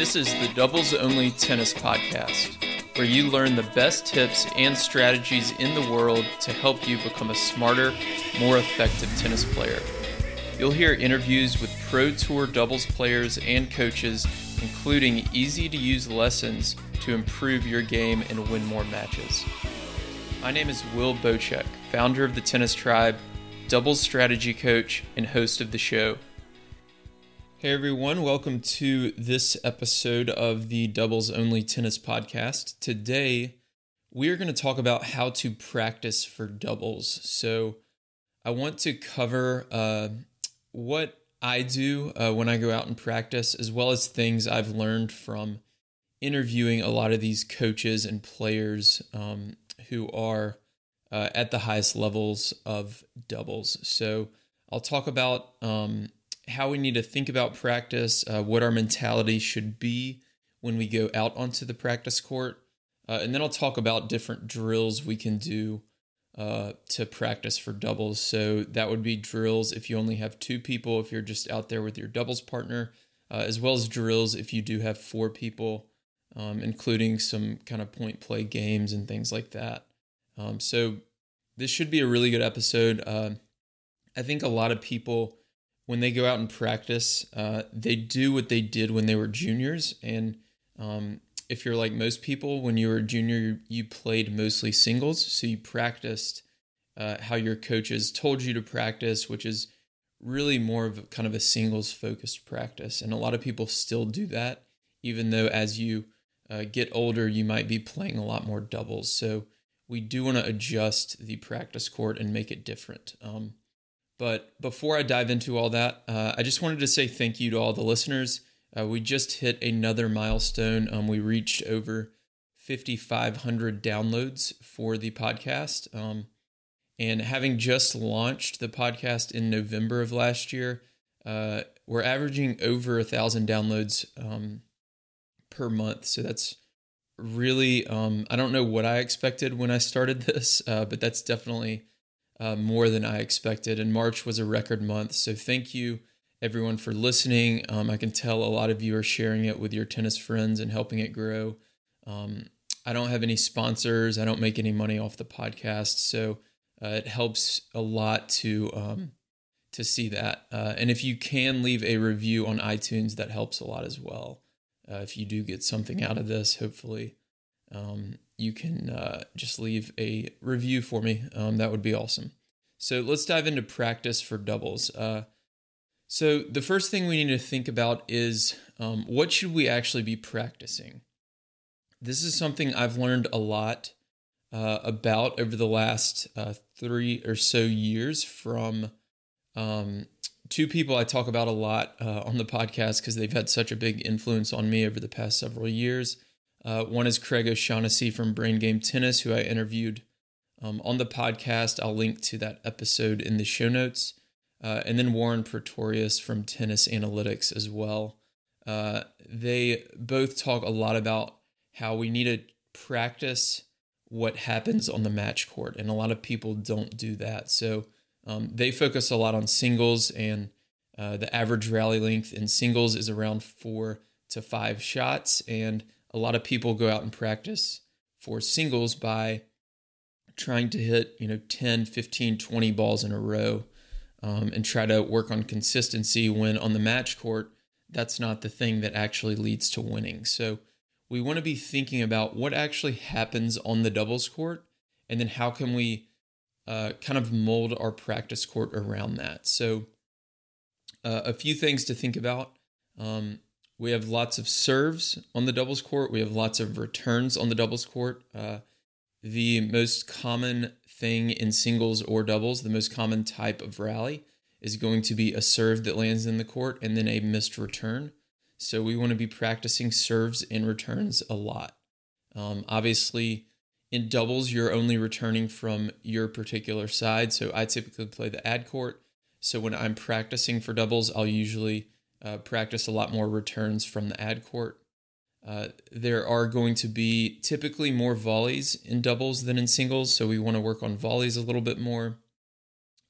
This is the Doubles Only Tennis Podcast, where you learn the best tips and strategies in the world to help you become a smarter, more effective tennis player. You'll hear interviews with Pro Tour doubles players and coaches, including easy to use lessons to improve your game and win more matches. My name is Will Boucek, founder of the Tennis Tribe, doubles strategy coach, and host of the show. Hey everyone, welcome to this episode of the Doubles Only Tennis Podcast. Today, we are going to talk about how to practice for doubles. So, I want to cover uh, what I do uh, when I go out and practice, as well as things I've learned from interviewing a lot of these coaches and players um, who are uh, at the highest levels of doubles. So, I'll talk about um, how we need to think about practice, uh, what our mentality should be when we go out onto the practice court. Uh, and then I'll talk about different drills we can do uh, to practice for doubles. So that would be drills if you only have two people, if you're just out there with your doubles partner, uh, as well as drills if you do have four people, um, including some kind of point play games and things like that. Um, so this should be a really good episode. Uh, I think a lot of people when they go out and practice, uh, they do what they did when they were juniors. And um, if you're like most people, when you were a junior, you, played mostly singles. So you practiced uh, how your coaches told you to practice, which is really more of kind of a singles focused practice. And a lot of people still do that, even though as you uh, get older, you might be playing a lot more doubles. So we do want to adjust the practice court and make it different. Um, but before I dive into all that, uh, I just wanted to say thank you to all the listeners. Uh, we just hit another milestone. Um, we reached over 5,500 downloads for the podcast. Um, and having just launched the podcast in November of last year, uh, we're averaging over a thousand downloads um, per month. So that's really, um, I don't know what I expected when I started this, uh, but that's definitely uh, more than I expected. And March was a record month. So thank you, everyone, for listening. Um, I can tell a lot of you are sharing it with your tennis friends and helping it grow. Um, I don't have any sponsors, I don't make any money off the podcast. So uh, it helps a lot to. Um, to see that. Uh, and if you can leave a review on iTunes, that helps a lot as well. Uh, if you do get something out of this, hopefully, um, you can uh, just leave a review for me. Um, that would be awesome. So let's dive into practice for doubles. Uh, so the first thing we need to think about is um, what should we actually be practicing? This is something I've learned a lot uh, about over the last uh, three or so years from um, two people I talk about a lot uh, on the podcast because they've had such a big influence on me over the past several years. Uh, one is Craig O'Shaughnessy from Brain Game Tennis, who I interviewed um, on the podcast. I'll link to that episode in the show notes. Uh, and then Warren Pretorius from Tennis Analytics as well. Uh, they both talk a lot about how we need to practice what happens on the match court, and a lot of people don't do that. So um, they focus a lot on singles, and uh, the average rally length in singles is around four to five shots, and a lot of people go out and practice for singles by trying to hit, you know, 10, 15, 20 balls in a row um, and try to work on consistency when on the match court, that's not the thing that actually leads to winning. So we want to be thinking about what actually happens on the doubles court and then how can we uh, kind of mold our practice court around that. So uh, a few things to think about. Um, we have lots of serves on the doubles court. We have lots of returns on the doubles court. Uh, the most common thing in singles or doubles, the most common type of rally, is going to be a serve that lands in the court and then a missed return. So we want to be practicing serves and returns a lot. Um, obviously, in doubles, you're only returning from your particular side. So I typically play the ad court. So when I'm practicing for doubles, I'll usually uh, practice a lot more returns from the ad court. Uh, there are going to be typically more volleys in doubles than in singles, so we want to work on volleys a little bit more.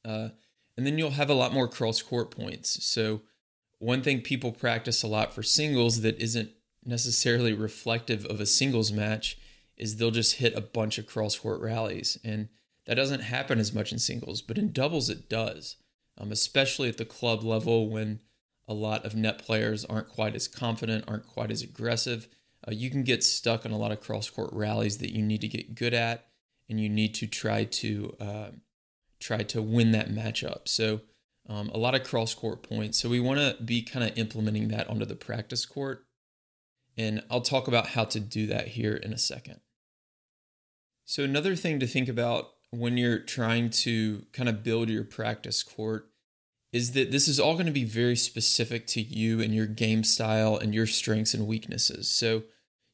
Uh, and then you'll have a lot more cross court points. So, one thing people practice a lot for singles that isn't necessarily reflective of a singles match is they'll just hit a bunch of cross court rallies. And that doesn't happen as much in singles, but in doubles it does, um, especially at the club level when a lot of net players aren't quite as confident, aren't quite as aggressive. Uh, you can get stuck on a lot of cross court rallies that you need to get good at, and you need to try to uh, try to win that matchup. So um, a lot of cross court points. So we want to be kind of implementing that onto the practice court, and I'll talk about how to do that here in a second. So, another thing to think about when you're trying to kind of build your practice court is that this is all going to be very specific to you and your game style and your strengths and weaknesses. So,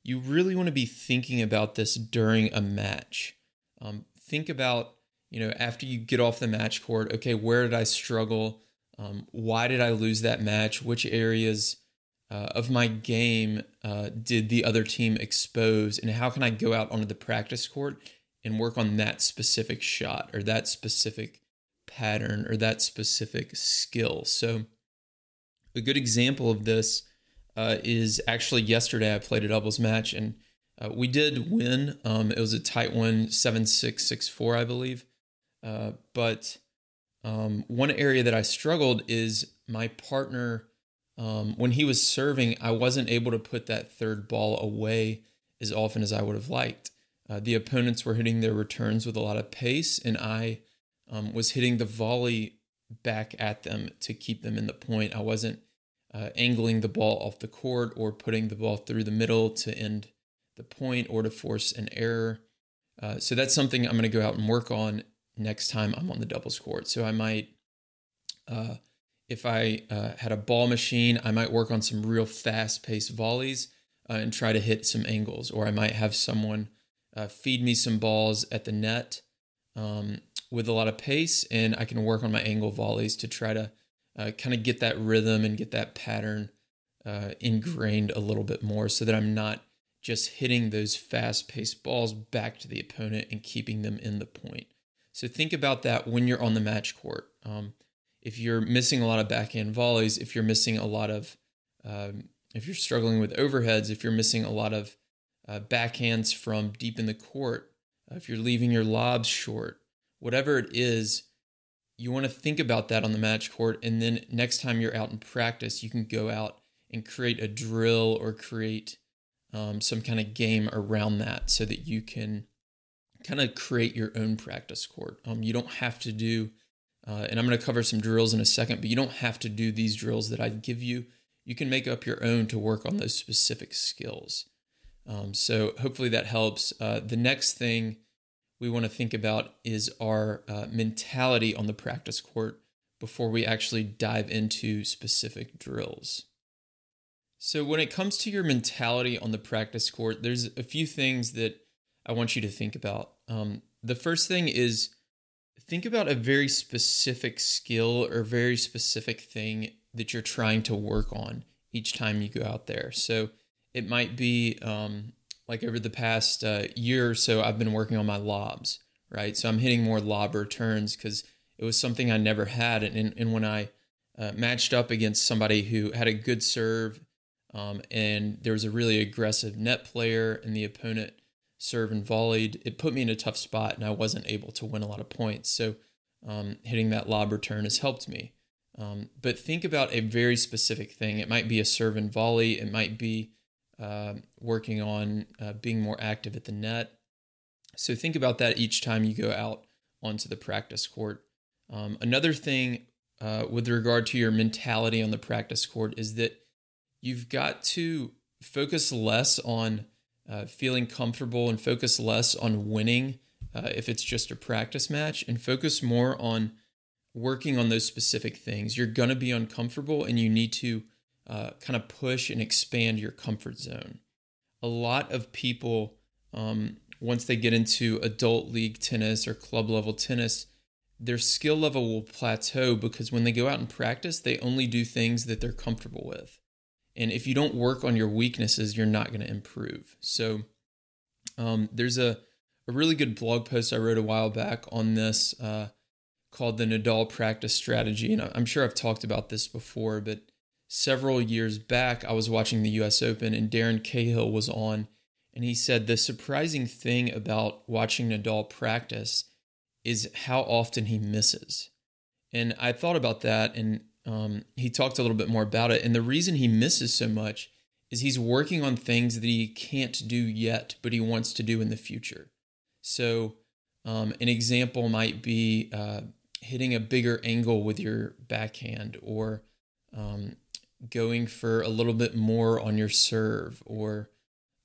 you really want to be thinking about this during a match. Um, think about, you know, after you get off the match court, okay, where did I struggle? Um, why did I lose that match? Which areas uh, of my game uh, did the other team expose, and how can I go out onto the practice court and work on that specific shot or that specific pattern or that specific skill? So, a good example of this uh, is actually yesterday I played a doubles match and uh, we did win. Um, it was a tight one, seven six six four, I believe. Uh, but um, one area that I struggled is my partner um, when he was serving, I wasn't able to put that third ball away as often as I would have liked. Uh, the opponents were hitting their returns with a lot of pace, and I um, was hitting the volley back at them to keep them in the point. I wasn't uh, angling the ball off the court or putting the ball through the middle to end the point or to force an error. Uh, so that's something I'm going to go out and work on next time I'm on the doubles court. So I might uh, if I uh, had a ball machine, I might work on some real fast paced volleys uh, and try to hit some angles. Or I might have someone uh, feed me some balls at the net um, with a lot of pace, and I can work on my angle volleys to try to uh, kind of get that rhythm and get that pattern uh, ingrained a little bit more so that I'm not just hitting those fast paced balls back to the opponent and keeping them in the point. So think about that when you're on the match court. Um, if you're missing a lot of backhand volleys, if you're missing a lot of, um, if you're struggling with overheads, if you're missing a lot of uh, backhands from deep in the court, uh, if you're leaving your lobs short, whatever it is, you want to think about that on the match court. And then next time you're out in practice, you can go out and create a drill or create um, some kind of game around that so that you can kind of create your own practice court. Um, you don't have to do uh, and I'm going to cover some drills in a second, but you don't have to do these drills that I give you. You can make up your own to work on those specific skills. Um, so hopefully that helps. Uh, the next thing we want to think about is our uh, mentality on the practice court before we actually dive into specific drills. So, when it comes to your mentality on the practice court, there's a few things that I want you to think about. Um, the first thing is think about a very specific skill or very specific thing that you're trying to work on each time you go out there. So it might be um, like over the past uh, year or so, I've been working on my lobs, right? So I'm hitting more lob returns because it was something I never had. And, and when I uh, matched up against somebody who had a good serve um, and there was a really aggressive net player and the opponent serve and volleyed, it put me in a tough spot and I wasn't able to win a lot of points. So um, hitting that lob return has helped me. Um, but think about a very specific thing. It might be a serve and volley. It might be uh, working on uh, being more active at the net. So think about that each time you go out onto the practice court. Um, another thing uh, with regard to your mentality on the practice court is that you've got to focus less on uh, feeling comfortable and focus less on winning uh, if it's just a practice match and focus more on working on those specific things. You're going to be uncomfortable and you need to uh, kind of push and expand your comfort zone. A lot of people, um, once they get into adult league tennis or club level tennis, their skill level will plateau because when they go out and practice, they only do things that they're comfortable with. And if you don't work on your weaknesses, you're not going to improve. So um, there's a, a really good blog post I wrote a while back on this uh, called the Nadal Practice Strategy. And I'm sure I've talked about this before, but several years back, I was watching the US Open and Darren Cahill was on, and he said the surprising thing about watching Nadal practice is how often he misses. And I thought about that, and um, he talked a little bit more about it. And the reason he misses so much is he's working on things that he can't do yet, but he wants to do in the future. So, um, an example might be uh, hitting a bigger angle with your backhand or um, going for a little bit more on your serve or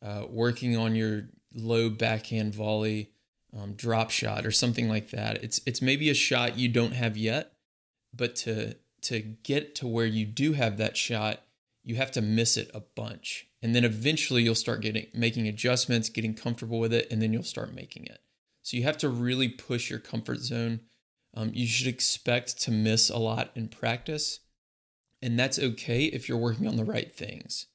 uh, working on your low backhand volley um, drop shot or something like that. It's it's maybe a shot you don't have yet, but to to get to where you do have that shot, you have to miss it a bunch, and then eventually you'll start getting making adjustments, getting comfortable with it, and then you'll start making it. So you have to really push your comfort zone. Um, you should expect to miss a lot in practice and that's okay if you're working on the right things.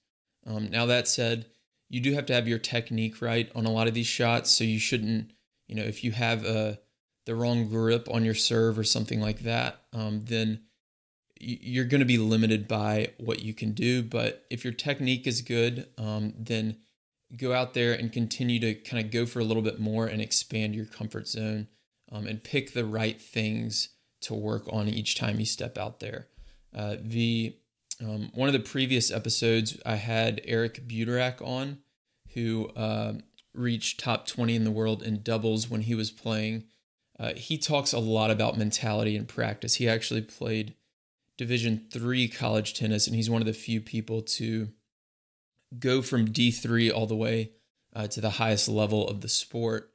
Um, now, that said, you do have to have your technique right on a lot of these shots. So you shouldn't, you know, if you have a, uh, the wrong grip on your serve or something like that, um, then you're going to be limited by what you can do. But if your technique is good, um, then go out there and continue to kind of go for a little bit more and expand your comfort zone um, and pick the right things to work on each time you step out there. Uh, the um, one of the previous episodes, I had Eric Butorac on, who uh, reached top 20 in the world in doubles when he was playing. Uh, he talks a lot about mentality and practice. He actually played Division three college tennis, and he's one of the few people to go from D3 all the way uh, to the highest level of the sport.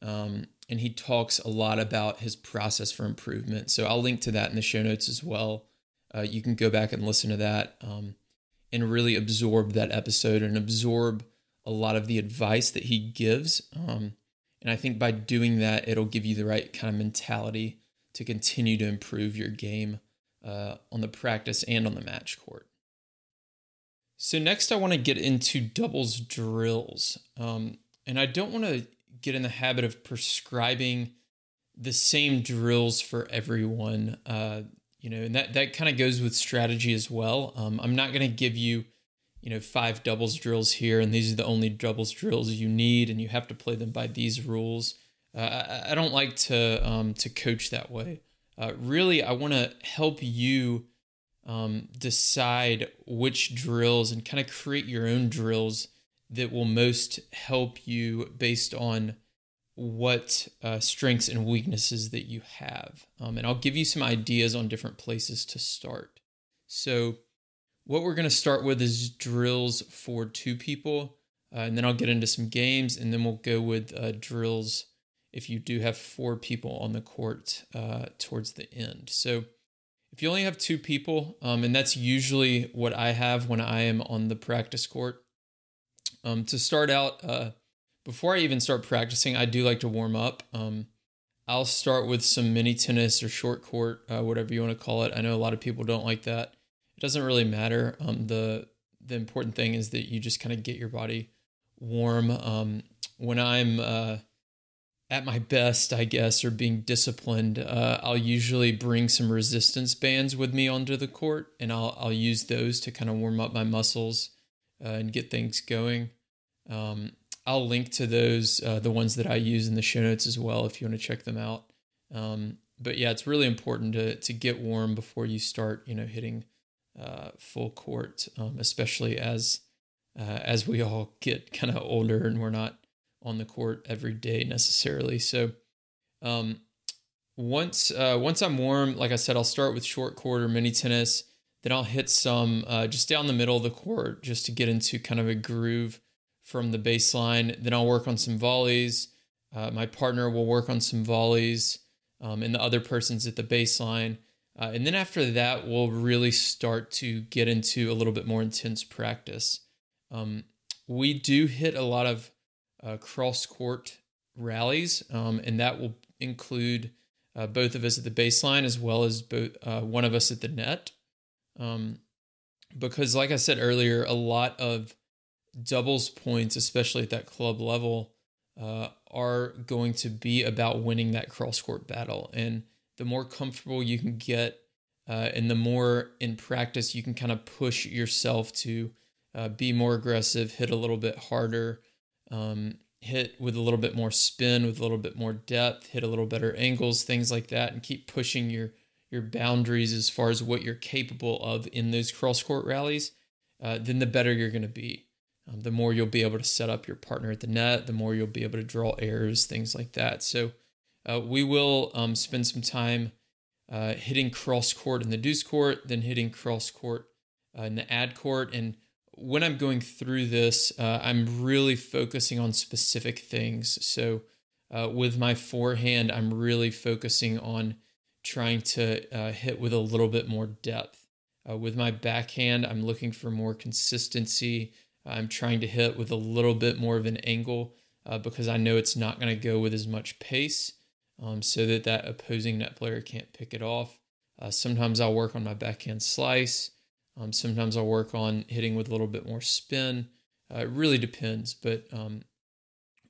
Um, and he talks a lot about his process for improvement. So I'll link to that in the show notes as well uh, you can go back and listen to that um, and really absorb that episode and absorb a lot of the advice that he gives. Um, and I think by doing that, it'll give you the right kind of mentality to continue to improve your game uh, on the practice and on the match court. So, next, I want to get into doubles drills. Um, and I don't want to get in the habit of prescribing the same drills for everyone. Uh, you know, and that that kind of goes with strategy as well. Um, I'm not going to give you, you know, five doubles drills here, and these are the only doubles drills you need, and you have to play them by these rules. Uh, I, I, don't like to um, to coach that way. Uh, really, I want to help you um, decide which drills and kind of create your own drills that will most help you based on what uh, strengths and weaknesses that you have. Um, and I'll give you some ideas on different places to start. So, what we're going to start with is drills for two people, uh, and then I'll get into some games, and then we'll go with uh, drills if you do have four people on the court uh, towards the end. So, if you only have two people, um, and that's usually what I have when I am on the practice court, um, to start out, uh, before I even start practicing, I do like to warm up. Um, I'll start with some mini tennis or short court, uh, whatever you want to call it. I know a lot of people don't like that. It doesn't really matter. Um, the the important thing is that you just kind of get your body warm. Um, when I'm uh, at my best, I guess, or being disciplined, uh, I'll usually bring some resistance bands with me onto the court, and I'll I'll use those to kind of warm up my muscles uh, and get things going. Um, I'll link to those, uh, the ones that I use in the show notes as well, if you want to check them out. Um, but yeah, it's really important to to get warm before you start, you know, hitting uh, full court, um, especially as uh, as we all get kind of older and we're not on the court every day necessarily. So um, once uh, once I'm warm, like I said, I'll start with short court or mini tennis. Then I'll hit some uh, just down the middle of the court just to get into kind of a groove from the baseline. Then I'll work on some volleys. Uh, my partner will work on some volleys, um, and the other person's at the baseline. Uh, and then after that, we'll really start to get into a little bit more intense practice. Um, we do hit a lot of uh, cross court rallies, um, and that will include uh, both of us at the baseline as well as both uh, one of us at the net. Um, because, like I said earlier, a lot of doubles points, especially at that club level, uh, are going to be about winning that cross court battle. And the more comfortable you can get uh, and the more in practice you can kind of push yourself to uh, be more aggressive, hit a little bit harder, um, hit with a little bit more spin, with a little bit more depth, hit a little better angles, things like that, and keep pushing your your boundaries as far as what you're capable of in those cross court rallies, uh, then the better you're going to be. Um, the more you'll be able to set up your partner at the net, the more you'll be able to draw errors, things like that. So uh, we will um, spend some time uh, hitting cross court in the deuce court, then hitting cross court uh, in the ad court. And when I'm going through this, uh, I'm really focusing on specific things. So uh, with my forehand, I'm really focusing on trying to uh, hit with a little bit more depth. With my backhand, I'm looking for more consistency. I'm trying to hit with a little bit more of an angle uh, because I know it's not going to go with as much pace um, so that that opposing net player can't pick it off. Uh, sometimes I'll work on my backhand slice. Um, sometimes I'll work on hitting with a little bit more spin. Uh, it really depends, but um,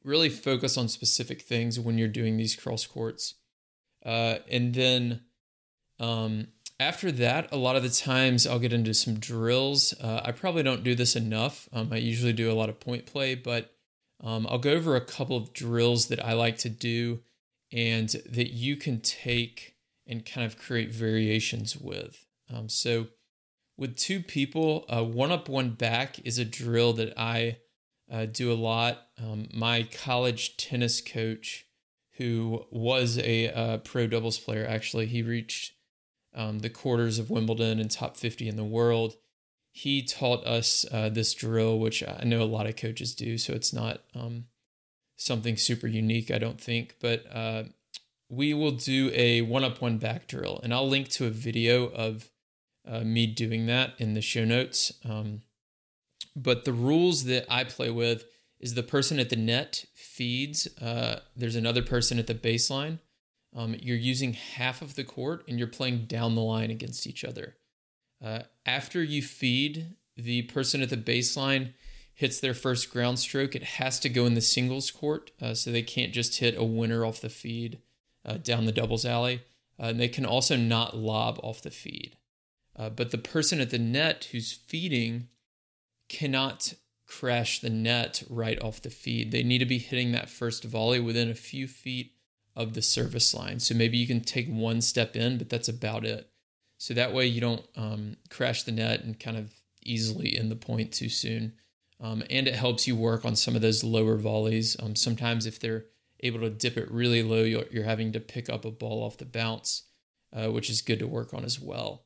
really focus on specific things when you're doing these cross courts. Uh, and then um, after that, a lot of the times I'll get into some drills. Uh, I probably don't do this enough. Um, I usually do a lot of point play, but um, I'll go over a couple of drills that I like to do and that you can take and kind of create variations with. Um, so, with two people, uh, one up, one back is a drill that I uh, do a lot. Um, my college tennis coach who was a uh, pro doubles player. Actually, he reached um, the quarters of Wimbledon and top 50 in the world. He taught us uh, this drill, which I know a lot of coaches do, so it's not um, something super unique, I don't think. But uh, we will do a one up, one back drill, and I'll link to a video of uh, me doing that in the show notes. Um, but the rules that I play with is the person at the net feeds. Uh, there's another person at the baseline. Um, you're using half of the court and you're playing down the line against each other. Uh, after you feed, the person at the baseline hits their first ground stroke. It has to go in the singles court, uh, so they can't just hit a winner off the feed uh, down the doubles alley. Uh, and they can also not lob off the feed. Uh, but the person at the net who's feeding cannot crash the net right off the feed. They need to be hitting that first volley within a few feet of the service line. So maybe you can take one step in, but that's about it. So that way you don't um, crash the net and kind of easily in the point too soon. Um, and it helps you work on some of those lower volleys. Um, sometimes if they're able to dip it really low, you're, you're having to pick up a ball off the bounce, uh, which is good to work on as well.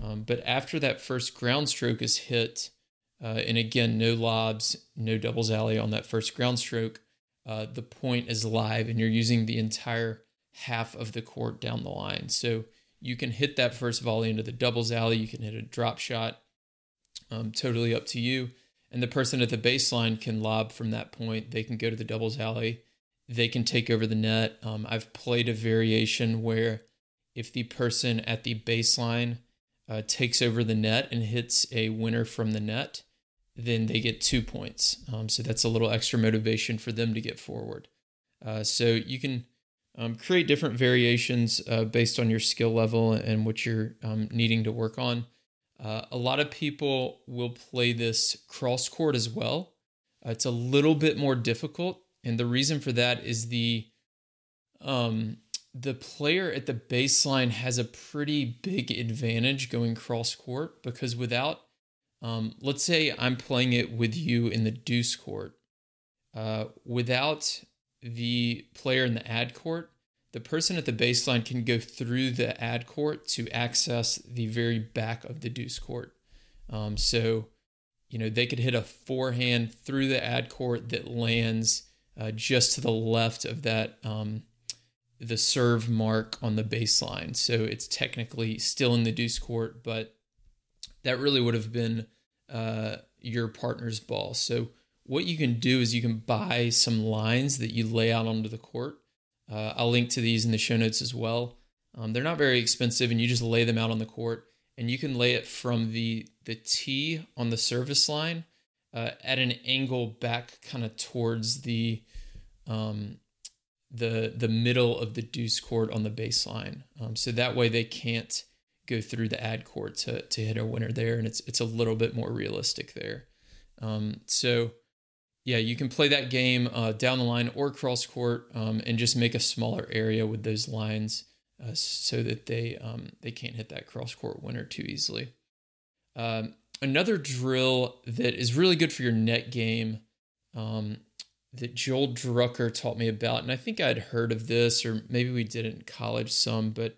Um, but after that first ground stroke is hit, uh, and again, no lobs, no doubles alley on that first ground stroke. Uh, the point is live, and you're using the entire half of the court down the line. So you can hit that first volley into the doubles alley. You can hit a drop shot. Um, totally up to you. And the person at the baseline can lob from that point. They can go to the doubles alley. They can take over the net. Um, I've played a variation where if the person at the baseline uh, takes over the net and hits a winner from the net, then they get two points. Um, so that's a little extra motivation for them to get forward. Uh, so you can um, create different variations uh, based on your skill level and what you're um, needing to work on. Uh, a lot of people will play this cross court as well. Uh, it's a little bit more difficult, and the reason for that is the um, the player at the baseline has a pretty big advantage going cross court because without um, let's say I'm playing it with you in the deuce court. Uh, without the player in the ad court, the person at the baseline can go through the ad court to access the very back of the deuce court. Um, so, you know, they could hit a forehand through the ad court that lands uh, just to the left of that, um, the serve mark on the baseline. So it's technically still in the deuce court, but that really would have been uh, your partner's ball. So what you can do is you can buy some lines that you lay out onto the court. Uh, I'll link to these in the show notes as well. Um, they're not very expensive, and you just lay them out on the court, and you can lay it from the the tee on the service line uh, at an angle back, kind of towards the um, the the middle of the deuce court on the baseline. Um, so that way they can't go through the ad court to to hit a winner there, and it's it's a little bit more realistic there. Um, so yeah, you can play that game uh, down the line or cross court, um, and just make a smaller area with those lines uh, so that they um, they can't hit that cross court winner too easily. Um, another drill that is really good for your net game um, that Joel Drucker taught me about, and I think I'd heard of this, or maybe we did it in college some, but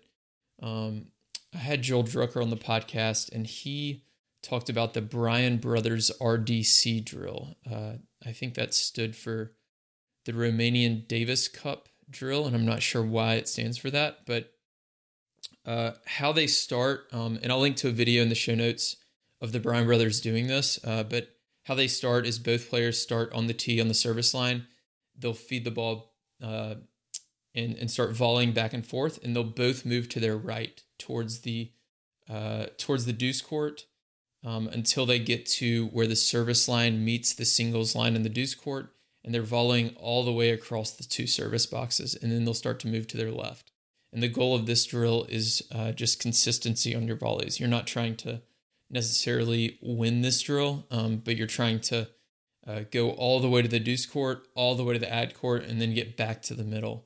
um, I had Joel Drucker on the podcast, and he talked about the Bryan Brothers RDC drill. Uh, I think that stood for the Romanian Davis Cup drill, and I'm not sure why it stands for that, but uh, how they start, um, and I'll link to a video in the show notes of the Bryan brothers doing this, uh, but how they start is both players start on the tee on the service line. They'll feed the ball uh, and, and start volleying back and forth, and they'll both move to their right towards the uh, towards the deuce court um, until they get to where the service line meets the singles line in the deuce court, and they're volleying all the way across the two service boxes, and then they'll start to move to their left. And the goal of this drill is uh, just consistency on your volleys. You're not trying to necessarily win this drill, um, but you're trying to uh, go all the way to the deuce court, all the way to the ad court, and then get back to the middle.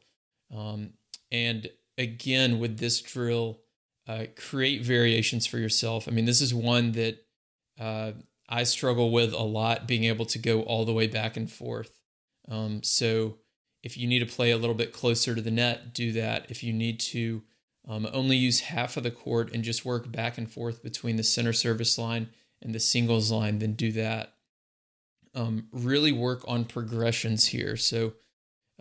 Um, and again, with this drill, uh, create variations for yourself. I mean, this is one that uh, I struggle with a lot, being able to go all the way back and forth. Um, so if you need to play a little bit closer to the net, do that. If you need to um, only use half of the court and just work back and forth between the center service line and the singles line, then do that. Um, really work on progressions here. So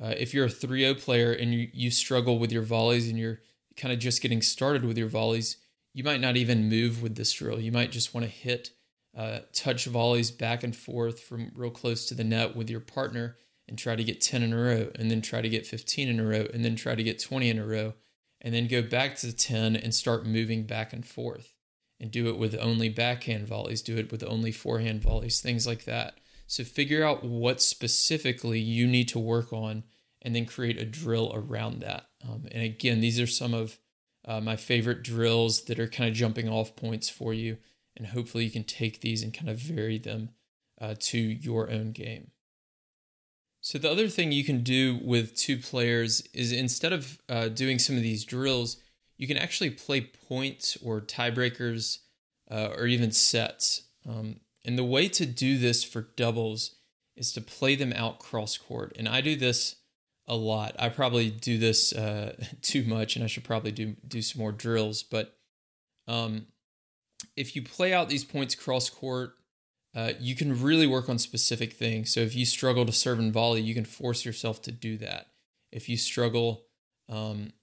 uh, if you're a 3 0 player and you, you struggle with your volleys and you're kind of just getting started with your volleys, you might not even move with this drill. You might just want to hit uh, touch volleys back and forth from real close to the net with your partner and try to get 10 in a row, and then try to get 15 in a row, and then try to get 20 in a row, and then go back to the 10 and start moving back and forth. And do it with only backhand volleys, do it with only forehand volleys, things like that. So figure out what specifically you need to work on and then create a drill around that. Um, and again, these are some of uh, my favorite drills that are kind of jumping off points for you. And hopefully you can take these and kind of vary them uh, to your own game. So the other thing you can do with two players is instead of uh, doing some of these drills, you can actually play points or tiebreakers uh, or even sets. Um, and the way to do this for doubles is to play them out cross court. And I do this a lot. I probably do this uh, too much, and I should probably do do some more drills. But um, if you play out these points cross court, uh, you can really work on specific things. So if you struggle to serve and volley, you can force yourself to do that. If you struggle um,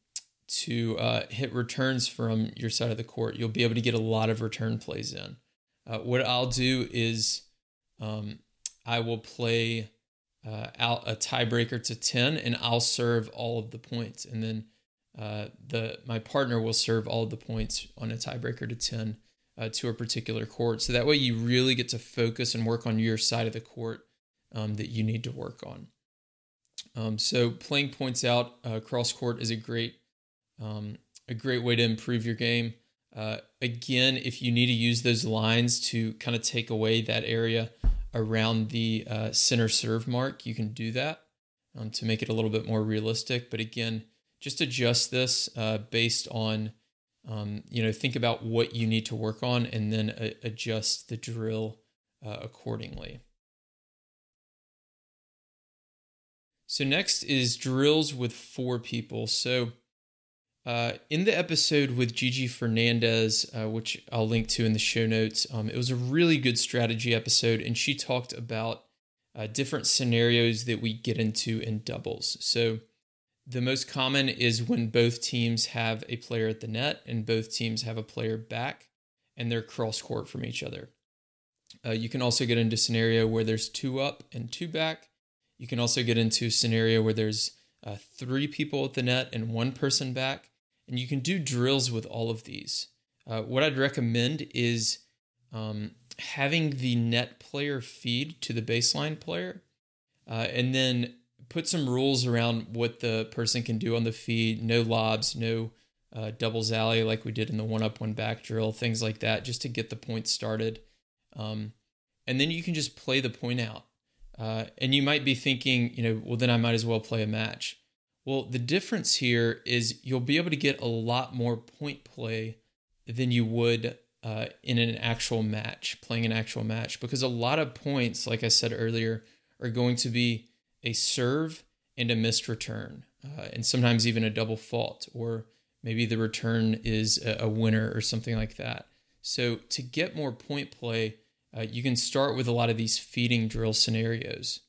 to uh, hit returns from your side of the court, you'll be able to get a lot of return plays in. Uh, what I'll do is um, I will play uh, out a tiebreaker to 10 and I'll serve all of the points. And then uh, the my partner will serve all of the points on a tiebreaker to 10 uh, to a particular court. So that way you really get to focus and work on your side of the court um, that you need to work on. Um, so playing points out uh, cross court is a great um, a great way to improve your game. Uh, again, if you need to use those lines to kind of take away that area around the uh, center serve mark, you can do that um, to make it a little bit more realistic. But again, just adjust this uh, based on, um, you know, think about what you need to work on and then a- adjust the drill uh, accordingly. So, next is drills with four people. So, uh, in the episode with Gigi Fernandez, uh, which I'll link to in the show notes, um, it was a really good strategy episode, and she talked about uh, different scenarios that we get into in doubles. So, the most common is when both teams have a player at the net and both teams have a player back, and they're cross court from each other. Uh, you can also get into a scenario where there's two up and two back. You can also get into a scenario where there's uh, three people at the net and one person back and you can do drills with all of these. Uh, what I'd recommend is um, having the net player feed to the baseline player, uh, and then put some rules around what the person can do on the feed. No lobs, no uh, doubles alley like we did in the one up, one back drill, things like that, just to get the point started. Um, and then you can just play the point out. Uh, and you might be thinking, you know, well, then I might as well play a match. Well, the difference here is you'll be able to get a lot more point play than you would uh, in an actual match, playing an actual match, because a lot of points, like I said earlier, are going to be a serve and a missed return, uh, and sometimes even a double fault, or maybe the return is a, winner or something like that. So to get more point play, uh, you can start with a lot of these feeding drill scenarios.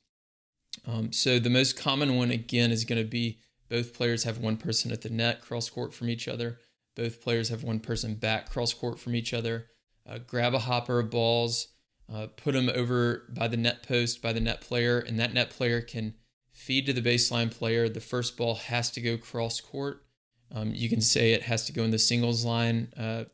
Um, so the most common one again is going to be both players have one person at the net cross court from each other. Both players have one person back cross court from each other. Uh, grab a hopper of balls, uh, put them over by the net post by the net player, and that net player can feed to the baseline player. The first ball has to go cross court. Um, you can say it has to go in the singles line uh,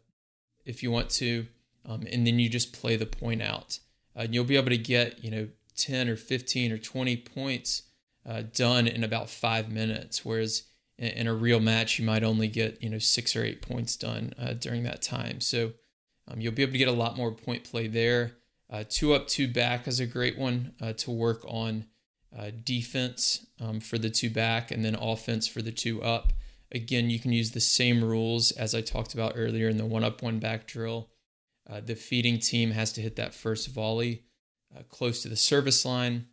if you want to, um, and then you just play the point out. Uh, you'll be able to get you know 10 or 15 or 20 points uh, done in about five minutes, whereas in, in, a real match you might only get you know six or eight points done uh, during that time. So um, you'll be able to get a lot more point play there. Uh, two up, two back is a great one uh, to work on uh, defense um, for the two back and then offense for the two up. Again, you can use the same rules as I talked about earlier in the one up, one back drill. Uh, the feeding team has to hit that first volley close to the service line.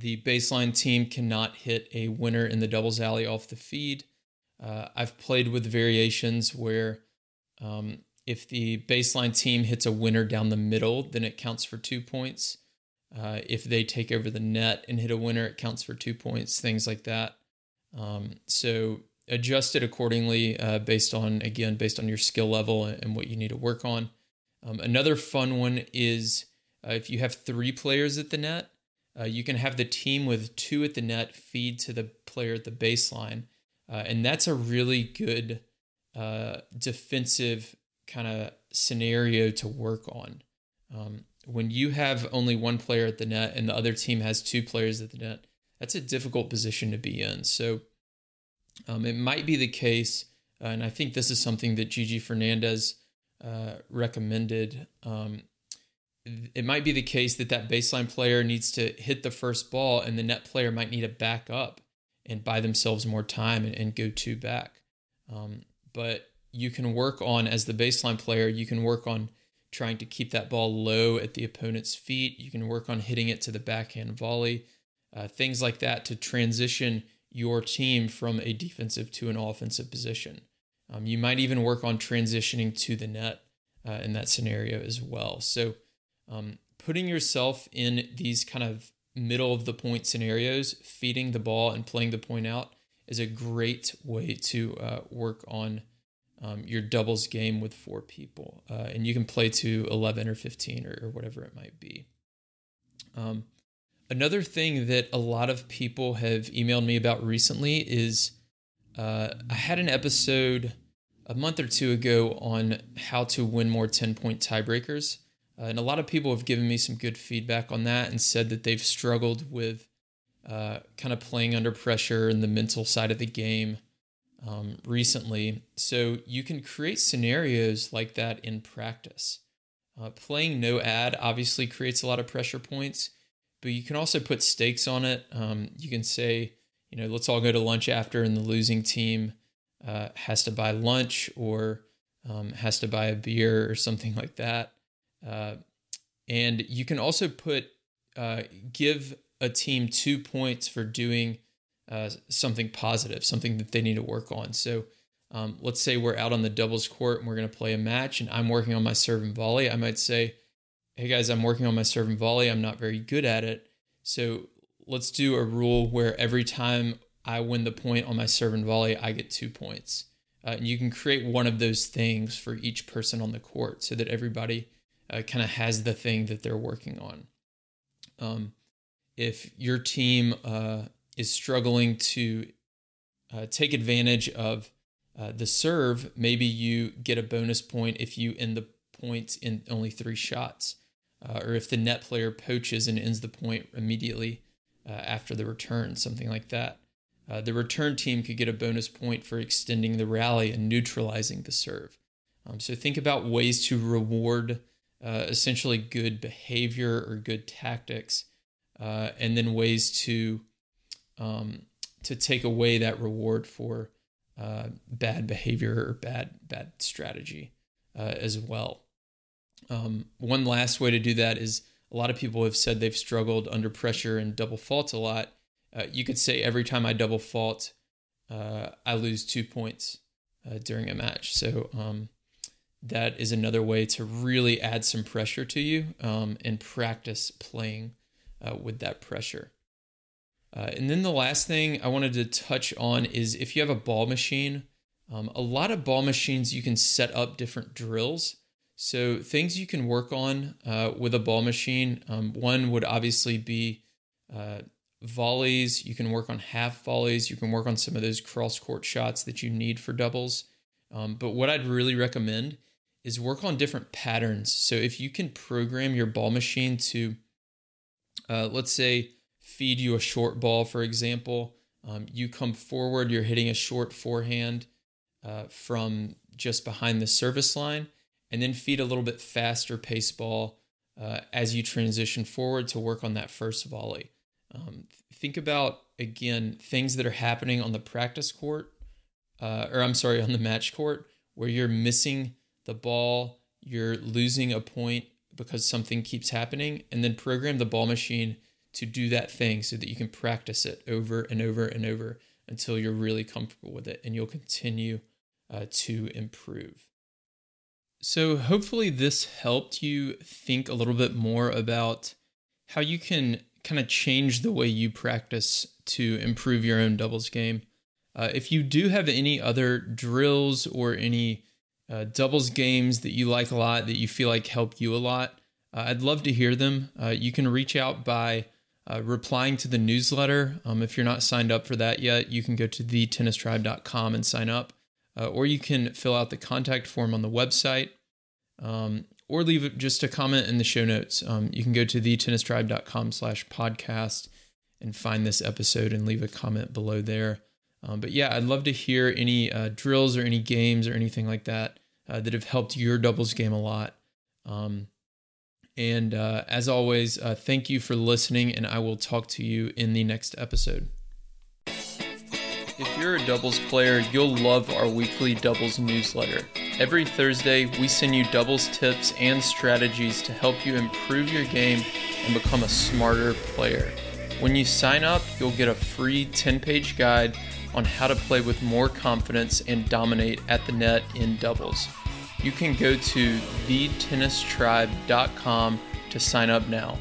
The baseline team cannot hit a winner in the doubles alley off the feed. Uh, I've played with variations where um, if the baseline team hits a winner down the middle, then it counts for two points. Uh, if they take over the net and hit a winner, it counts for two points, things like that. Um, so adjust it accordingly uh, based on, again, based on your skill level and what you need to work on. Um, another fun one is uh, if you have three players at the net, uh, you can have the team with two at the net feed to the player at the baseline. Uh, and that's a really good uh, defensive kind of scenario to work on. Um, when you have only one player at the net and the other team has two players at the net, that's a difficult position to be in. So um, it might be the case, uh, and I think this is something that Gigi Fernandez uh, recommended. Um, it might be the case that that baseline player needs to hit the first ball and the net player might need to back up and buy themselves more time and, and go two back. Um, but you can work on, as the baseline player, you can work on trying to keep that ball low at the opponent's feet. You can work on hitting it to the backhand volley, uh, things like that to transition your team from a defensive to an offensive position. Um, you might even work on transitioning to the net uh, in that scenario as well. So, um, putting yourself in these kind of middle of the point scenarios, feeding the ball and playing the point out is a great way to uh, work on um, your doubles game with four people. Uh, and you can play to 11 or 15 or, or whatever it might be. Um, another thing that a lot of people have emailed me about recently is uh, I had an episode a month or two ago on how to win more 10 point tiebreakers. Uh, and a lot of people have given me some good feedback on that and said that they've struggled with uh, kind of playing under pressure and the mental side of the game um, recently. So you can create scenarios like that in practice. Uh, playing no ad obviously creates a lot of pressure points, but you can also put stakes on it. Um, you can say, you know, let's all go to lunch after, and the losing team uh, has to buy lunch or um, has to buy a beer or something like that. Uh, and you can also put uh, give a team two points for doing uh, something positive, something that they need to work on. So um, let's say we're out on the doubles court and we're going to play a match, and I'm working on my serve and volley. I might say, "Hey guys, I'm working on my serve and volley. I'm not very good at it. So let's do a rule where every time I win the point on my serve and volley, I get two points." Uh, and you can create one of those things for each person on the court so that everybody uh, kind of has the thing that they're working on. Um, if your team uh, is struggling to uh, take advantage of uh, the serve, maybe you get a bonus point if you end the point in only three shots, uh, or if the net player poaches and ends the point immediately uh, after the return, something like that. the return team could get a bonus point for extending the rally and neutralizing the serve. Um, so think about ways to reward uh, essentially good behavior or good tactics, uh, and then ways to um, to take away that reward for uh, bad behavior or bad bad strategy uh, as well. Um, one last way to do that is a lot of people have said they've struggled under pressure and double fault a lot. Uh, you could say every time I double fault, I lose two points during a match. So um, that is another way to really add some pressure to you um, and practice playing uh, with that pressure. Uh, and then the last thing I wanted to touch on is if you have a ball machine, um, a lot of ball machines you can set up different drills. So things you can work on uh, with a ball machine. Um, one would obviously be uh, volleys. You can work on half volleys. You can work on some of those cross court shots that you need for doubles. Um, but what I'd really recommend is work on different patterns. So if you can program your ball machine to, uh, let's say, feed you a short ball, for example, um, you come forward, you're hitting a short forehand uh, from just behind the service line, and then feed a little bit faster pace ball uh, as you transition forward to work on that first volley. Um, think about, again, things that are happening on the practice court, uh, or I'm sorry, on the match court, where you're missing the ball, you're losing a point because something keeps happening, and then program the ball machine to do that thing so that you can practice it over and over and over until you're really comfortable with it and you'll continue uh, to improve. So, hopefully, this helped you think a little bit more about how you can kind of change the way you practice to improve your own doubles game. Uh, if you do have any other drills or any uh, doubles games that you like a lot that you feel like help you a lot, uh, I'd love to hear them. Uh, you can reach out by uh, replying to the newsletter. Um, if you're not signed up for that yet, you can go to thetennistribe.com and sign up, uh, or you can fill out the contact form on the website, um, or leave just a comment in the show notes. Um, you can go to thetennistribe.com slash podcast and find this episode and leave a comment below there. Um, but yeah, I'd love to hear any uh, drills or any games or anything like that uh, that have helped your doubles game a lot. Um, and uh, as always, uh, thank you for listening, and I will talk to you in the next episode. If you're a doubles player, you'll love our weekly doubles newsletter. Every Thursday, we send you doubles tips and strategies to help you improve your game and become a smarter player. When you sign up, you'll get a free 10 page guide on how to play with more confidence and dominate at the net in doubles. You can go to thetennistribe.com to sign up now.